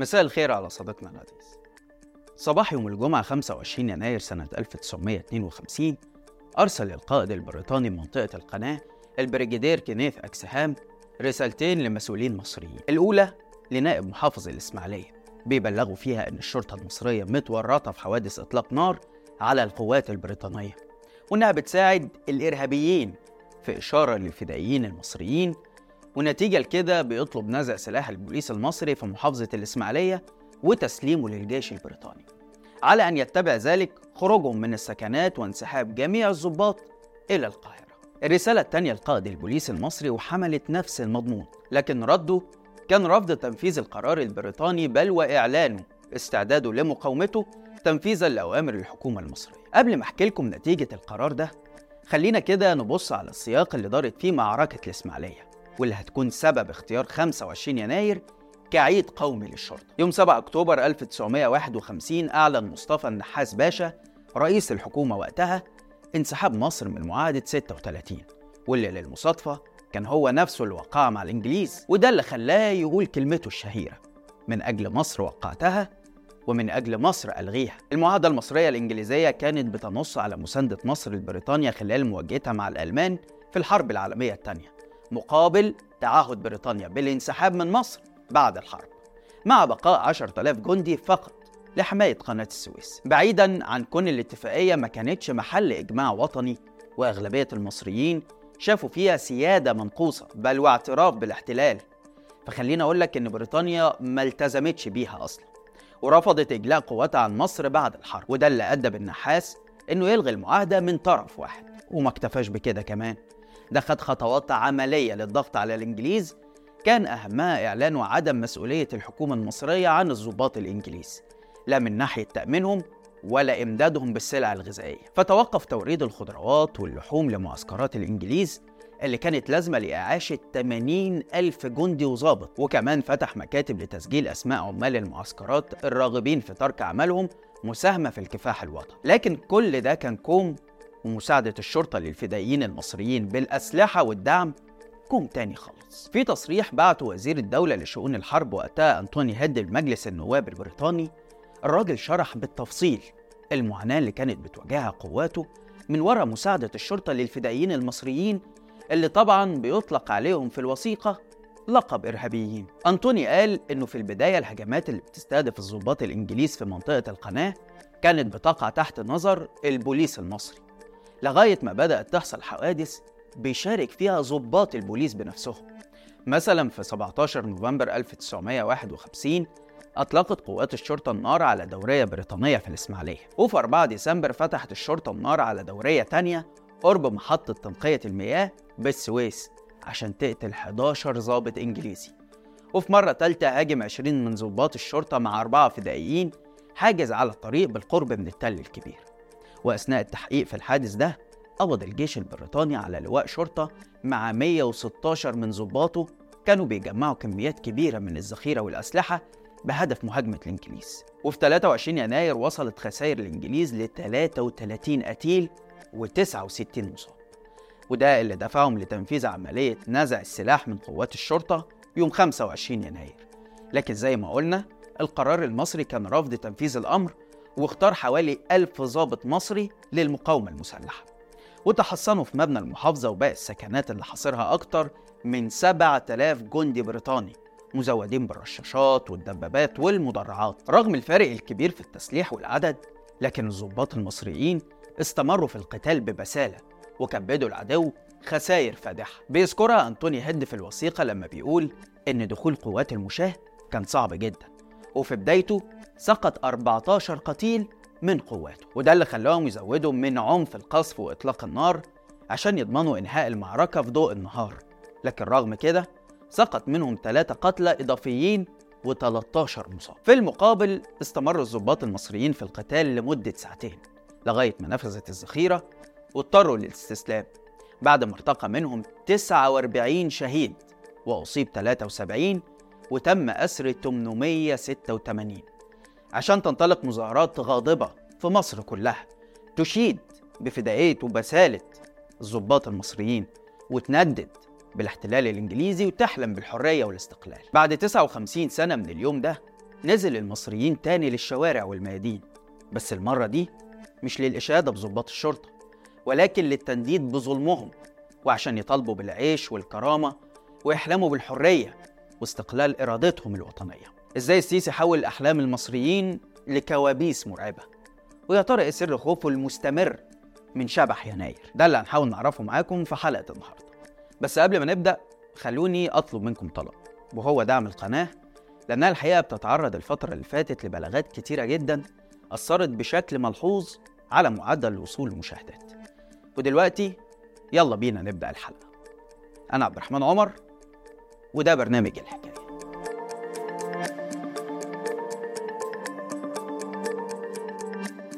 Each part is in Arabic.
مساء الخير على صديقنا العزيز. صباح يوم الجمعة 25 يناير سنة 1952 أرسل القائد البريطاني منطقة القناة البريجيدير كينيث أكسهام رسالتين لمسؤولين مصريين. الأولى لنائب محافظ الإسماعيلية بيبلغوا فيها إن الشرطة المصرية متورطة في حوادث إطلاق نار على القوات البريطانية. وإنها بتساعد الإرهابيين في إشارة للفدائيين المصريين ونتيجة لكده بيطلب نزع سلاح البوليس المصري في محافظة الإسماعيلية وتسليمه للجيش البريطاني. على أن يتبع ذلك خروجهم من السكنات وانسحاب جميع الضباط إلى القاهرة. الرسالة الثانية لقائد البوليس المصري وحملت نفس المضمون لكن رده كان رفض تنفيذ القرار البريطاني بل وإعلانه استعداده لمقاومته تنفيذا لأوامر الحكومة المصرية. قبل ما أحكي لكم نتيجة القرار ده خلينا كده نبص على السياق اللي دارت فيه معركة الإسماعيلية. واللي هتكون سبب اختيار 25 يناير كعيد قومي للشرطة. يوم 7 أكتوبر 1951 أعلن مصطفى النحاس باشا رئيس الحكومة وقتها انسحاب مصر من معاهدة 36 واللي للمصادفة كان هو نفسه اللي وقعها مع الإنجليز وده اللي خلاه يقول كلمته الشهيرة. من أجل مصر وقعتها ومن أجل مصر ألغيها. المعاهدة المصرية الإنجليزية كانت بتنص على مساندة مصر لبريطانيا خلال مواجهتها مع الألمان في الحرب العالمية الثانية. مقابل تعهد بريطانيا بالانسحاب من مصر بعد الحرب. مع بقاء 10000 جندي فقط لحماية قناة السويس. بعيدا عن كون الاتفاقية ما كانتش محل إجماع وطني وأغلبية المصريين شافوا فيها سيادة منقوصة بل واعتراف بالاحتلال. فخليني أقول لك إن بريطانيا ما التزمتش بيها أصلا ورفضت إجلاء قواتها عن مصر بعد الحرب. وده اللي أدى بالنحاس إنه يلغي المعاهدة من طرف واحد. وما اكتفاش بكده كمان. ده خد خطوات عملية للضغط على الإنجليز. كان أهمها إعلان عدم مسؤولية الحكومة المصرية عن الضباط الإنجليز. لا من ناحية تأمينهم ولا إمدادهم بالسلع الغذائية. فتوقف توريد الخضروات واللحوم لمعسكرات الإنجليز اللي كانت لازمة لإعاشة 80 ألف جندي وظابط وكمان فتح مكاتب لتسجيل أسماء عمال المعسكرات الراغبين في ترك عملهم مساهمة في الكفاح الوطني. لكن كل ده كان كوم ومساعدة الشرطة للفدائيين المصريين بالأسلحة والدعم كوم تاني خالص. في تصريح بعته وزير الدولة لشؤون الحرب وقتها أنطوني هيد لمجلس النواب البريطاني الراجل شرح بالتفصيل المعاناة اللي كانت بتواجهها قواته من وراء مساعدة الشرطة للفدائيين المصريين اللي طبعا بيطلق عليهم في الوثيقة لقب إرهابيين. أنطوني قال إنه في البداية الهجمات اللي بتستهدف الضباط الإنجليز في منطقة القناة كانت بتقع تحت نظر البوليس المصري. لغاية ما بدأت تحصل حوادث بيشارك فيها ضباط البوليس بنفسهم. مثلا في 17 نوفمبر 1951 أطلقت قوات الشرطة النار على دورية بريطانية في الإسماعيلية. وفي 4 ديسمبر فتحت الشرطة النار على دورية تانية قرب محطة تنقية المياه بالسويس عشان تقتل 11 ضابط إنجليزي. وفي مرة تالتة هاجم 20 من ضباط الشرطة مع أربعة فدائيين حاجز على الطريق بالقرب من التل الكبير. وأثناء التحقيق في الحادث ده قبض الجيش البريطاني على لواء شرطة مع 116 من ضباطه كانوا بيجمعوا كميات كبيرة من الذخيرة والأسلحة بهدف مهاجمة الإنجليز. وفي 23 يناير وصلت خسائر الإنجليز ل 33 قتيل و69 مصاب. وده اللي دفعهم لتنفيذ عملية نزع السلاح من قوات الشرطة يوم 25 يناير. لكن زي ما قلنا القرار المصري كان رفض تنفيذ الأمر واختار حوالي ألف ضابط مصري للمقاومة المسلحة وتحصنوا في مبنى المحافظة وباقي السكنات اللي حاصرها أكتر من 7000 جندي بريطاني مزودين بالرشاشات والدبابات والمدرعات رغم الفارق الكبير في التسليح والعدد لكن الضباط المصريين استمروا في القتال ببسالة وكبدوا العدو خسائر فادحة. بيذكرها أنطوني هيد في الوثيقة لما بيقول إن دخول قوات المشاة كان صعب جدا. وفي بدايته سقط 14 قتيل من قواته وده اللي خلاهم يزودوا من عنف القصف وإطلاق النار عشان يضمنوا إنهاء المعركة في ضوء النهار. لكن رغم كده سقط منهم ثلاثة قتلى إضافيين و13 مصاب. في المقابل استمر الضباط المصريين في القتال لمدة ساعتين لغاية ما نفذت الذخيرة واضطروا للاستسلام. بعد ما ارتقى منهم 49 شهيد وأصيب 73 وتم أسر 886 عشان تنطلق مظاهرات غاضبة في مصر كلها تشيد بفدائية وبسالة الضباط المصريين وتندد بالاحتلال الإنجليزي وتحلم بالحرية والاستقلال. بعد 59 سنة من اليوم ده نزل المصريين تاني للشوارع والميادين. بس المرة دي مش للإشادة بضباط الشرطة ولكن للتنديد بظلمهم وعشان يطالبوا بالعيش والكرامة ويحلموا بالحرية واستقلال إرادتهم الوطنية. إزاي السيسي حول أحلام المصريين لكوابيس مرعبة؟ ويا ترى إيه سر خوفه المستمر من شبح يناير؟ ده اللي هنحاول نعرفه معاكم في حلقة النهاردة. بس قبل ما نبدأ خلوني أطلب منكم طلب. وهو دعم القناة لأنها الحقيقة بتتعرض الفترة اللي فاتت لبلاغات كتيرة جدا أثرت بشكل ملحوظ على معدل الوصول المشاهدات. ودلوقتي يلا بينا نبدأ الحلقة. أنا عبد الرحمن عمر وده برنامج الحكاية.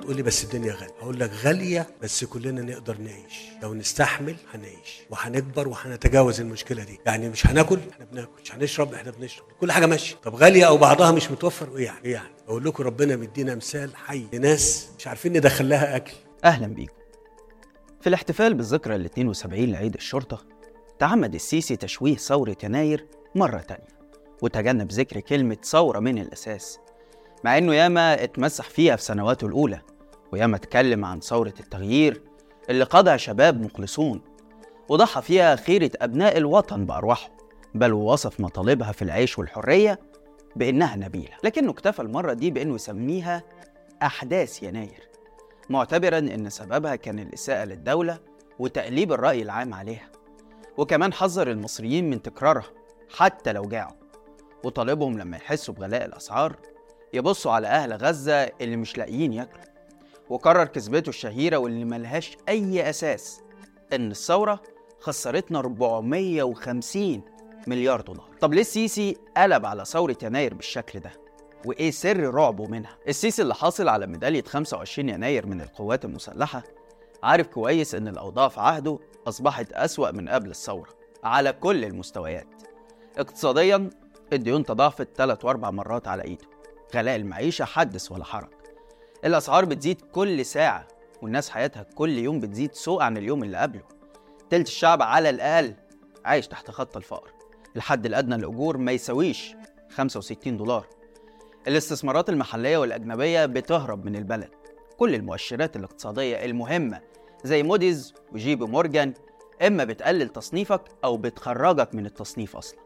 تقول لي بس الدنيا غالية. هقول لك غالية بس كلنا نقدر نعيش. لو نستحمل هنعيش وهنكبر وهنتجاوز المشكلة دي. يعني مش هناكل إحنا بناكل. مش هنشرب إحنا بنشرب. كل حاجة ماشية. طب غالية أو بعضها مش متوفر؟ وايه يعني؟ إيه يعني؟ أقول لكم ربنا مدينا مثال حي لناس مش عارفين ندخل لها أكل. أهلا بيكم. في الاحتفال بالذكرى ال 72 لعيد الشرطة تعمد السيسي تشويه ثورة يناير مرة تانية وتجنب ذكر كلمة ثورة من الأساس مع إنه ياما اتمسح فيها في سنواته الأولى وياما اتكلم عن ثورة التغيير اللي قادها شباب مخلصون وضحى فيها خيرة أبناء الوطن بأرواحهم بل ووصف مطالبها في العيش والحرية بإنها نبيلة. لكنه اكتفى المرة دي بإنه يسميها أحداث يناير معتبرا إن سببها كان الإساءة للدولة وتقليب الرأي العام عليها. وكمان حذر المصريين من تكرارها حتى لو جاعوا وطالبهم لما يحسوا بغلاء الأسعار يبصوا على أهل غزة اللي مش لاقيين ياكلوا وكرر كذبته الشهيرة واللي ملهاش أي أساس إن الثورة خسرتنا 450 مليار دولار طب ليه السيسي قلب على ثورة يناير بالشكل ده؟ وإيه سر رعبه منها؟ السيسي اللي حاصل على ميدالية 25 يناير من القوات المسلحة عارف كويس إن الأوضاع في عهده أصبحت أسوأ من قبل الثورة على كل المستويات. اقتصاديا الديون تضاعفت ثلاث وأربع مرات على إيده. غلاء المعيشة حدث ولا حرج. الأسعار بتزيد كل ساعة والناس حياتها كل يوم بتزيد سوء عن اليوم اللي قبله. تلت الشعب على الأقل عايش تحت خط الفقر. الحد الأدنى للأجور ما يساويش 65 دولار. الاستثمارات المحلية والأجنبية بتهرب من البلد. كل المؤشرات الاقتصادية المهمة زي موديز وجيبي مورجان إما بتقلل تصنيفك أو بتخرجك من التصنيف أصلا.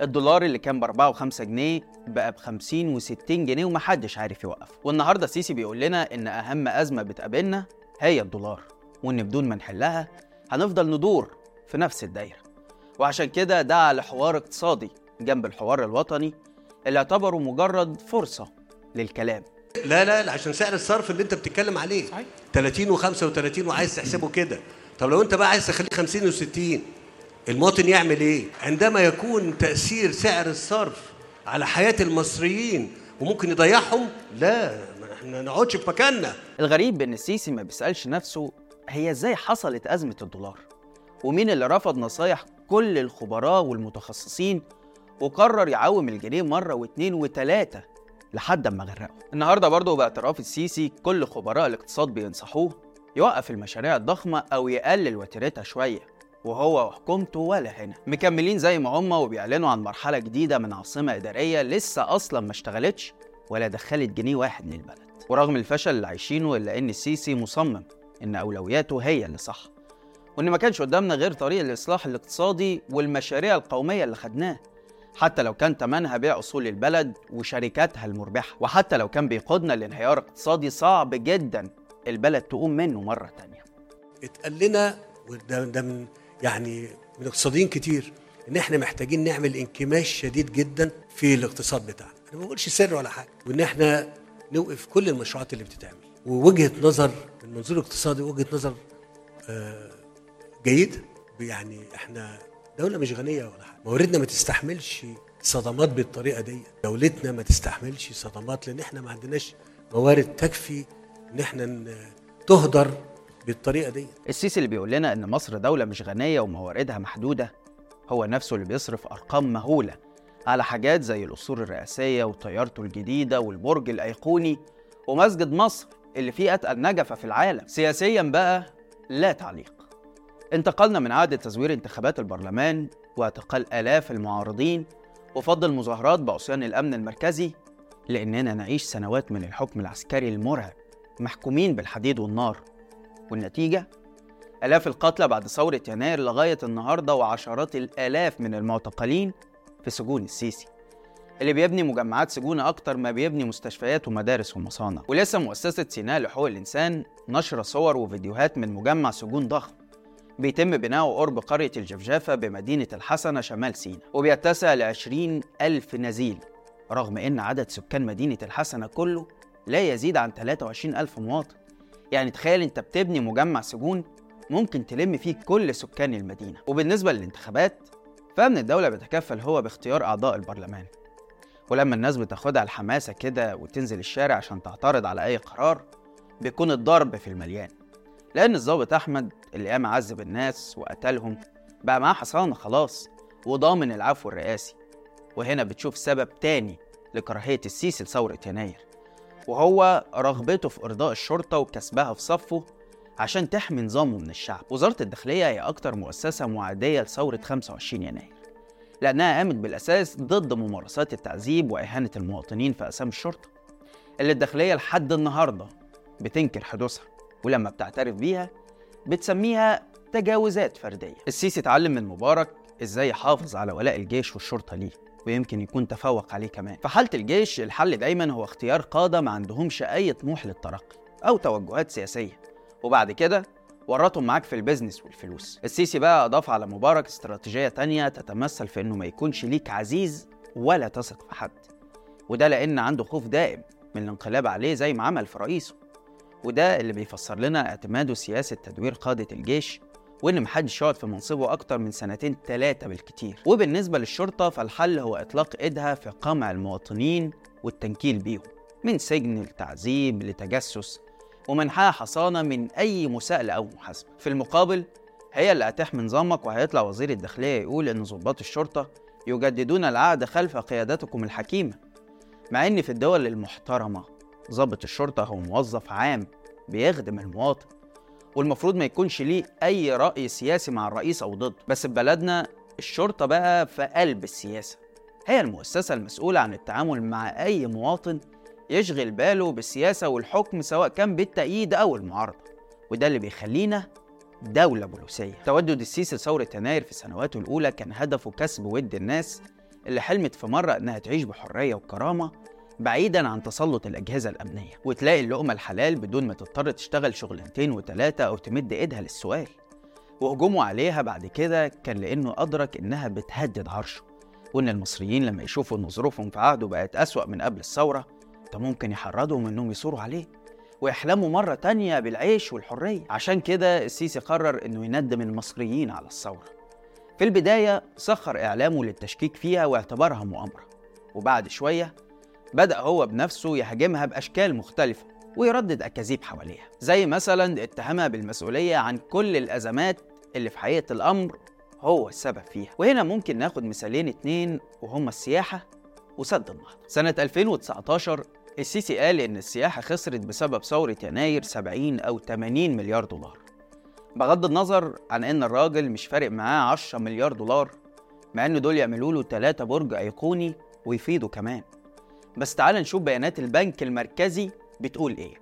الدولار اللي كان ب 4 و5 جنيه بقى ب 50 و60 جنيه ومحدش عارف يوقفه والنهارده السيسي بيقول لنا إن أهم أزمة بتقابلنا هي الدولار وإن بدون ما نحلها هنفضل ندور في نفس الدايرة. وعشان كده دعا لحوار اقتصادي جنب الحوار الوطني اللي اعتبره مجرد فرصة للكلام. لا لا لا عشان سعر الصرف اللي انت بتتكلم عليه. 30 و35 وعايز تحسبه كده. طب لو انت بقى عايز تخليه 50 و60 المواطن يعمل إيه؟ عندما يكون تأثير سعر الصرف على حياة المصريين وممكن يضيعهم لا ما إحنا نقعدش في مكاننا. الغريب إن السيسي ما بيسألش نفسه هي إزاي حصلت أزمة الدولار؟ ومين اللي رفض نصايح كل الخبراء والمتخصصين وقرر يعوم الجنيه مرة واتنين وتلاتة؟ لحد أما غرقه النهارده برضه باعتراف السيسي كل خبراء الاقتصاد بينصحوه يوقف المشاريع الضخمة أو يقلل وتيرتها شوية وهو وحكومته ولا هنا. مكملين زي ما هم وبيعلنوا عن مرحلة جديدة من عاصمة إدارية لسه أصلا ما اشتغلتش ولا دخلت جنيه واحد للبلد. ورغم الفشل اللي عايشينه إلا إن السيسي مصمم إن أولوياته هي اللي صح. وإن ما كانش قدامنا غير طريق الإصلاح الاقتصادي والمشاريع القومية اللي خدناه حتى لو كان تمنها بيع أصول البلد وشركاتها المربحة. وحتى لو كان بيقودنا لانهيار اقتصادي صعب جدا البلد تقوم منه مرة تانية. اتقال لنا وده ده من يعني من اقتصاديين كتير إن إحنا محتاجين نعمل انكماش شديد جدا في الاقتصاد بتاعنا. أنا ما بقولش سر ولا حاجة وإن إحنا نوقف كل المشروعات اللي بتتعمل. ووجهة نظر من منظور اقتصادي وجهه نظر آه جيدة يعني إحنا دولة مش غنية ولا حاجة. مواردنا ما تستحملش صدمات بالطريقة دي. دولتنا ما تستحملش صدمات لأن إحنا ما عندناش موارد تكفي إن إحنا تهدر بالطريقة دي. السيسي اللي بيقول لنا إن مصر دولة مش غنية ومواردها محدودة هو نفسه اللي بيصرف أرقام مهولة على حاجات زي القصور الرئاسية وطيارته الجديدة والبرج الأيقوني ومسجد مصر اللي فيه أتقل نجفة في العالم. سياسيا بقى لا تعليق. انتقلنا من عهد تزوير انتخابات البرلمان واعتقال آلاف المعارضين وفض المظاهرات بعصيان الأمن المركزي لأننا نعيش سنوات من الحكم العسكري المرعب محكومين بالحديد والنار. والنتيجة؟ آلاف القتلى بعد ثورة يناير لغاية النهاردة وعشرات الآلاف من المعتقلين في سجون السيسي. اللي بيبني مجمعات سجون أكتر ما بيبني مستشفيات ومدارس ومصانع. ولسه مؤسسة سيناء لحقوق الإنسان نشر صور وفيديوهات من مجمع سجون ضخم. بيتم بناؤه قرب قرية الجفجافة بمدينة الحسنة شمال سيناء وبيتسع لعشرين ألف نزيل. رغم إن عدد سكان مدينة الحسنة كله لا يزيد عن 23 ألف مواطن. يعني تخيل أنت بتبني مجمع سجون ممكن تلم فيه كل سكان المدينة. وبالنسبة للانتخابات فأمن الدولة بيتكفل هو باختيار أعضاء البرلمان. ولما الناس بتاخدها الحماسة كده وتنزل الشارع عشان تعترض على أي قرار بيكون الضرب في المليان. لأن الضابط أحمد اللي قام عذب الناس وقتلهم بقى معاه حصانة خلاص وضامن العفو الرئاسي. وهنا بتشوف سبب تاني لكراهية السيسي لثورة يناير. وهو رغبته في إرضاء الشرطة وكسبها في صفه عشان تحمي نظامه من الشعب. وزارة الداخلية هي أكتر مؤسسة معادية لثورة 25 يناير. لأنها قامت بالأساس ضد ممارسات التعذيب وإهانة المواطنين في أقسام الشرطة. اللي الداخلية لحد النهاردة بتنكر حدوثها. ولما بتعترف بيها بتسميها تجاوزات فردية. السيسي اتعلم من مبارك إزاي يحافظ على ولاء الجيش والشرطة ليه ويمكن يكون تفوق عليه كمان. في حالة الجيش الحل دايما هو اختيار قادة ما عندهمش أي طموح للترقي أو توجهات سياسية. وبعد كده ورطهم معاك في البيزنس والفلوس. السيسي بقى أضاف على مبارك استراتيجية تانية تتمثل في إنه ما يكونش ليك عزيز ولا تثق في حد. وده لأن عنده خوف دائم من الانقلاب عليه زي ما عمل في رئيسه. وده اللي بيفسر لنا اعتماده سياسة تدوير قادة الجيش وإن محدش يقعد في منصبه أكتر من سنتين تلاتة بالكتير. وبالنسبة للشرطة فالحل هو إطلاق إيدها في قمع المواطنين والتنكيل بيهم من سجن لتعذيب لتجسس ومنحها حصانة من أي مساءلة أو محاسبة. في المقابل هي اللي هتحمي نظامك وهيطلع وزير الداخلية يقول إن ضباط الشرطة يجددون العهد خلف قيادتكم الحكيمة مع إن في الدول المحترمة ضابط الشرطة هو موظف عام بيخدم المواطن والمفروض ما يكونش ليه أي رأي سياسي مع الرئيس أو ضده. بس في بلدنا الشرطة بقى في قلب السياسة. هي المؤسسة المسؤولة عن التعامل مع أي مواطن يشغل باله بالسياسة والحكم سواء كان بالتأييد أو المعارضة. وده اللي بيخلينا دولة بوليسية. تودد السيسي لثورة يناير في سنواته الأولى كان هدفه كسب ود الناس اللي حلمت في مرة إنها تعيش بحرية وكرامة بعيدا عن تسلط الأجهزة الأمنية وتلاقي اللقمة الحلال بدون ما تضطر تشتغل شغلانتين وتلاتة أو تمد إيدها للسؤال. وهجومه عليها بعد كده كان لأنه أدرك إنها بتهدد عرشه وإن المصريين لما يشوفوا إن ظروفهم في عهده بقت أسوأ من قبل الثورة ده ممكن يحرضهم إنهم يثوروا عليه. ويحلموا مرة تانية بالعيش والحرية. عشان كده السيسي قرر إنه يندم المصريين على الثورة. في البداية سخر إعلامه للتشكيك فيها واعتبرها مؤامرة. وبعد شوية بدأ هو بنفسه يهاجمها بأشكال مختلفة ويردد أكاذيب حواليها زي مثلا اتهامها بالمسؤولية عن كل الأزمات اللي في حقيقة الأمر هو السبب فيها. وهنا ممكن ناخد مثالين اتنين وهما السياحة وسد النهضة سنة 2019 السيسي قال إن السياحة خسرت بسبب ثورة يناير 70 أو 80 مليار دولار. بغض النظر عن إن الراجل مش فارق معاه 10 مليار دولار مع إن دول يعملوا له 3 برج أيقوني ويفيدوا كمان. بس تعال نشوف بيانات البنك المركزي بتقول إيه.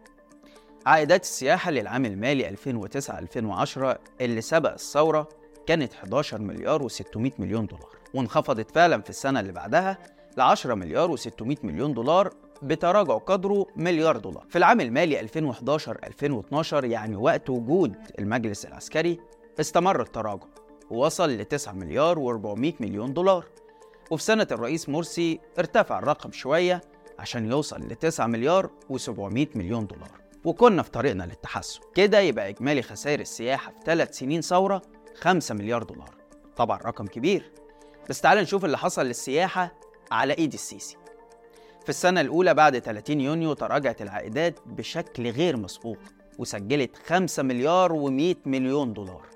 عائدات السياحة للعام المالي 2009-2010 اللي سبق الثورة كانت 11 مليار و600 مليون دولار وانخفضت فعلا في السنة اللي بعدها ل 10 مليار و600 مليون دولار بتراجع قدره مليار دولار. في العام المالي 2011-2012 يعني وقت وجود المجلس العسكري استمر التراجع ووصل ل 9 مليار و400 مليون دولار. وفي سنة الرئيس مرسي ارتفع الرقم شوية عشان يوصل ل 9 مليار و700 مليون دولار. وكنا في طريقنا للتحسن. كده يبقى إجمالي خسائر السياحة في ثلاث سنين ثورة 5 مليار دولار. طبعا رقم كبير. بس تعال نشوف اللي حصل للسياحة على إيد السيسي. في السنة الأولى بعد 30 يونيو تراجعت العائدات بشكل غير مسبوق وسجلت 5 مليار و100 مليون دولار.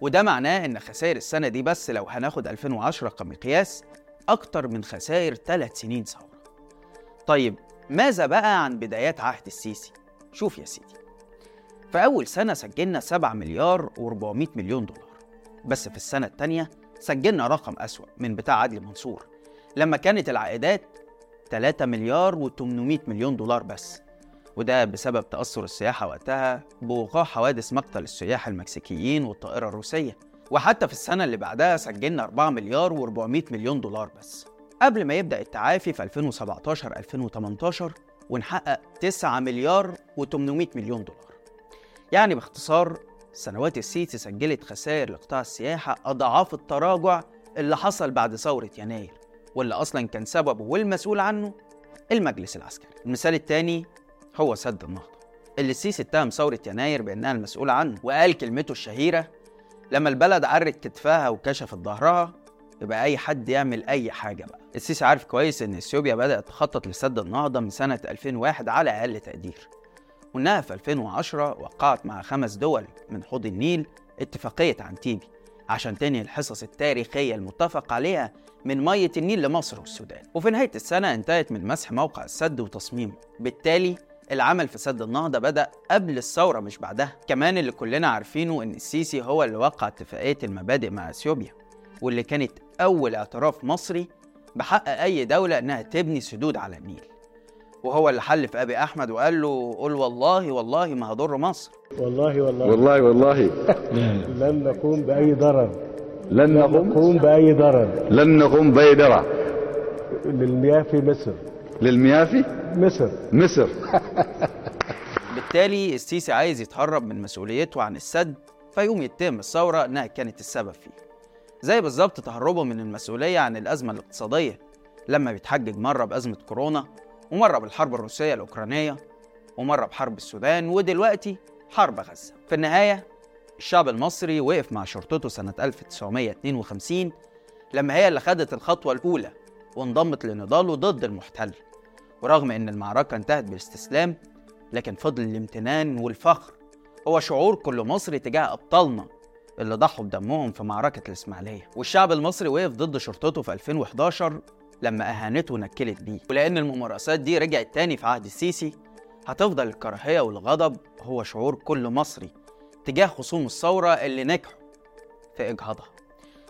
وده معناه إن خسائر السنة دي بس لو هناخد 2010 كمقياس أكتر من خسائر ثلاث سنين ثورة. طيب ماذا بقى عن بدايات عهد السيسي؟ شوف يا سيدي. في أول سنة سجلنا 7 مليار و400 مليون دولار. بس في السنة التانية سجلنا رقم أسوأ من بتاع عدلي منصور لما كانت العائدات 3 مليار و800 مليون دولار بس. وده بسبب تأثر السياحة وقتها بوقوع حوادث مقتل السياح المكسيكيين والطائرة الروسية. وحتى في السنة اللي بعدها سجلنا 4 مليار و400 مليون دولار بس. قبل ما يبدأ التعافي في 2017-2018 ونحقق 9 مليار و800 مليون دولار. يعني باختصار سنوات السيسي سجلت خسائر لقطاع السياحة أضعاف التراجع اللي حصل بعد ثورة يناير واللي أصلا كان سببه والمسؤول عنه المجلس العسكري. المثال الثاني هو سد النهضة. اللي السيسي اتهم ثورة يناير بأنها المسؤولة عنه وقال كلمته الشهيرة لما البلد عرت كتفها وكشفت ظهرها يبقى أي حد يعمل أي حاجة بقى. السيسي عارف كويس إن إثيوبيا بدأت تخطط لسد النهضة من سنة 2001 على أقل تقدير وإنها في 2010 وقعت مع خمس دول من حوض النيل اتفاقية عنتيبي عشان تنهي الحصص التاريخية المتفق عليها من مية النيل لمصر والسودان. وفي نهاية السنة انتهت من مسح موقع السد وتصميمه. بالتالي العمل في سد النهضة بدأ قبل الثورة مش بعدها. كمان اللي كلنا عارفينه إن السيسي هو اللي وقع اتفاقية المبادئ مع أثيوبيا واللي كانت أول اعتراف مصري بحق أي دولة إنها تبني سدود على النيل. وهو اللي حلف أبي أحمد وقال له قول والله والله ما هضر مصر. والله والله. والله والله. لن نقوم بأي ضرر. لن نقوم؟ بأي ضرر. لن نقوم بيدرة للمياه في مصر. للمياه في مصر. مصر. بالتالي السيسي عايز يتهرب من مسؤوليته عن السد فيقوم يتهم الثورة إنها كانت السبب فيه. زي بالظبط تهربه من المسؤولية عن الأزمة الاقتصادية لما بيتحجج مرة بأزمة كورونا ومرة بالحرب الروسية الأوكرانية ومرة بحرب السودان ودلوقتي حرب غزة. في النهاية الشعب المصري وقف مع شرطته سنة 1952 لما هي اللي خدت الخطوة الأولى وانضمت لنضاله ضد المحتل. ورغم إن المعركة انتهت بالاستسلام لكن فضل الامتنان والفخر هو شعور كل مصري تجاه أبطالنا اللي ضحوا بدمهم في معركة الإسماعيلية. والشعب المصري وقف ضد شرطته في 2011 لما أهانته ونكلت بيه. ولأن الممارسات دي رجعت تاني في عهد السيسي هتفضل الكراهية والغضب هو شعور كل مصري تجاه خصوم الثورة اللي نجحوا في إجهاضها.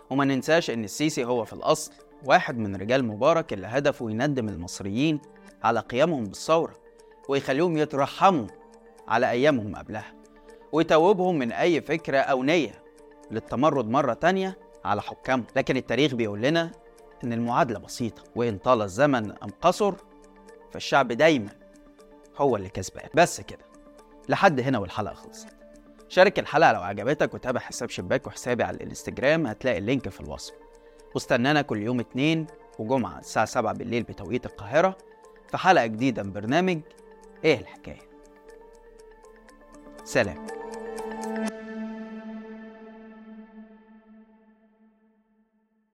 وما ننساش إن السيسي هو في الأصل واحد من رجال مبارك اللي هدفه يندم المصريين على قيامهم بالثورة ويخليهم يترحموا على أيامهم قبلها ويتوبهم من أي فكرة أو نية للتمرد مرة تانية على حكامهم لكن التاريخ بيقول لنا إن المعادلة بسيطة وإن طال الزمن أم قصر فالشعب دايما هو اللي كسبان. بس كده لحد هنا والحلقة خلصت. شارك الحلقة لو عجبتك وتابع حساب شباك وحسابي على الإنستجرام هتلاقي اللينك في الوصف. واستنانا كل يوم اتنين وجمعة الساعة 7 بالليل بتوقيت القاهرة. في حلقة جديدة من برنامج إيه الحكاية؟ سلام.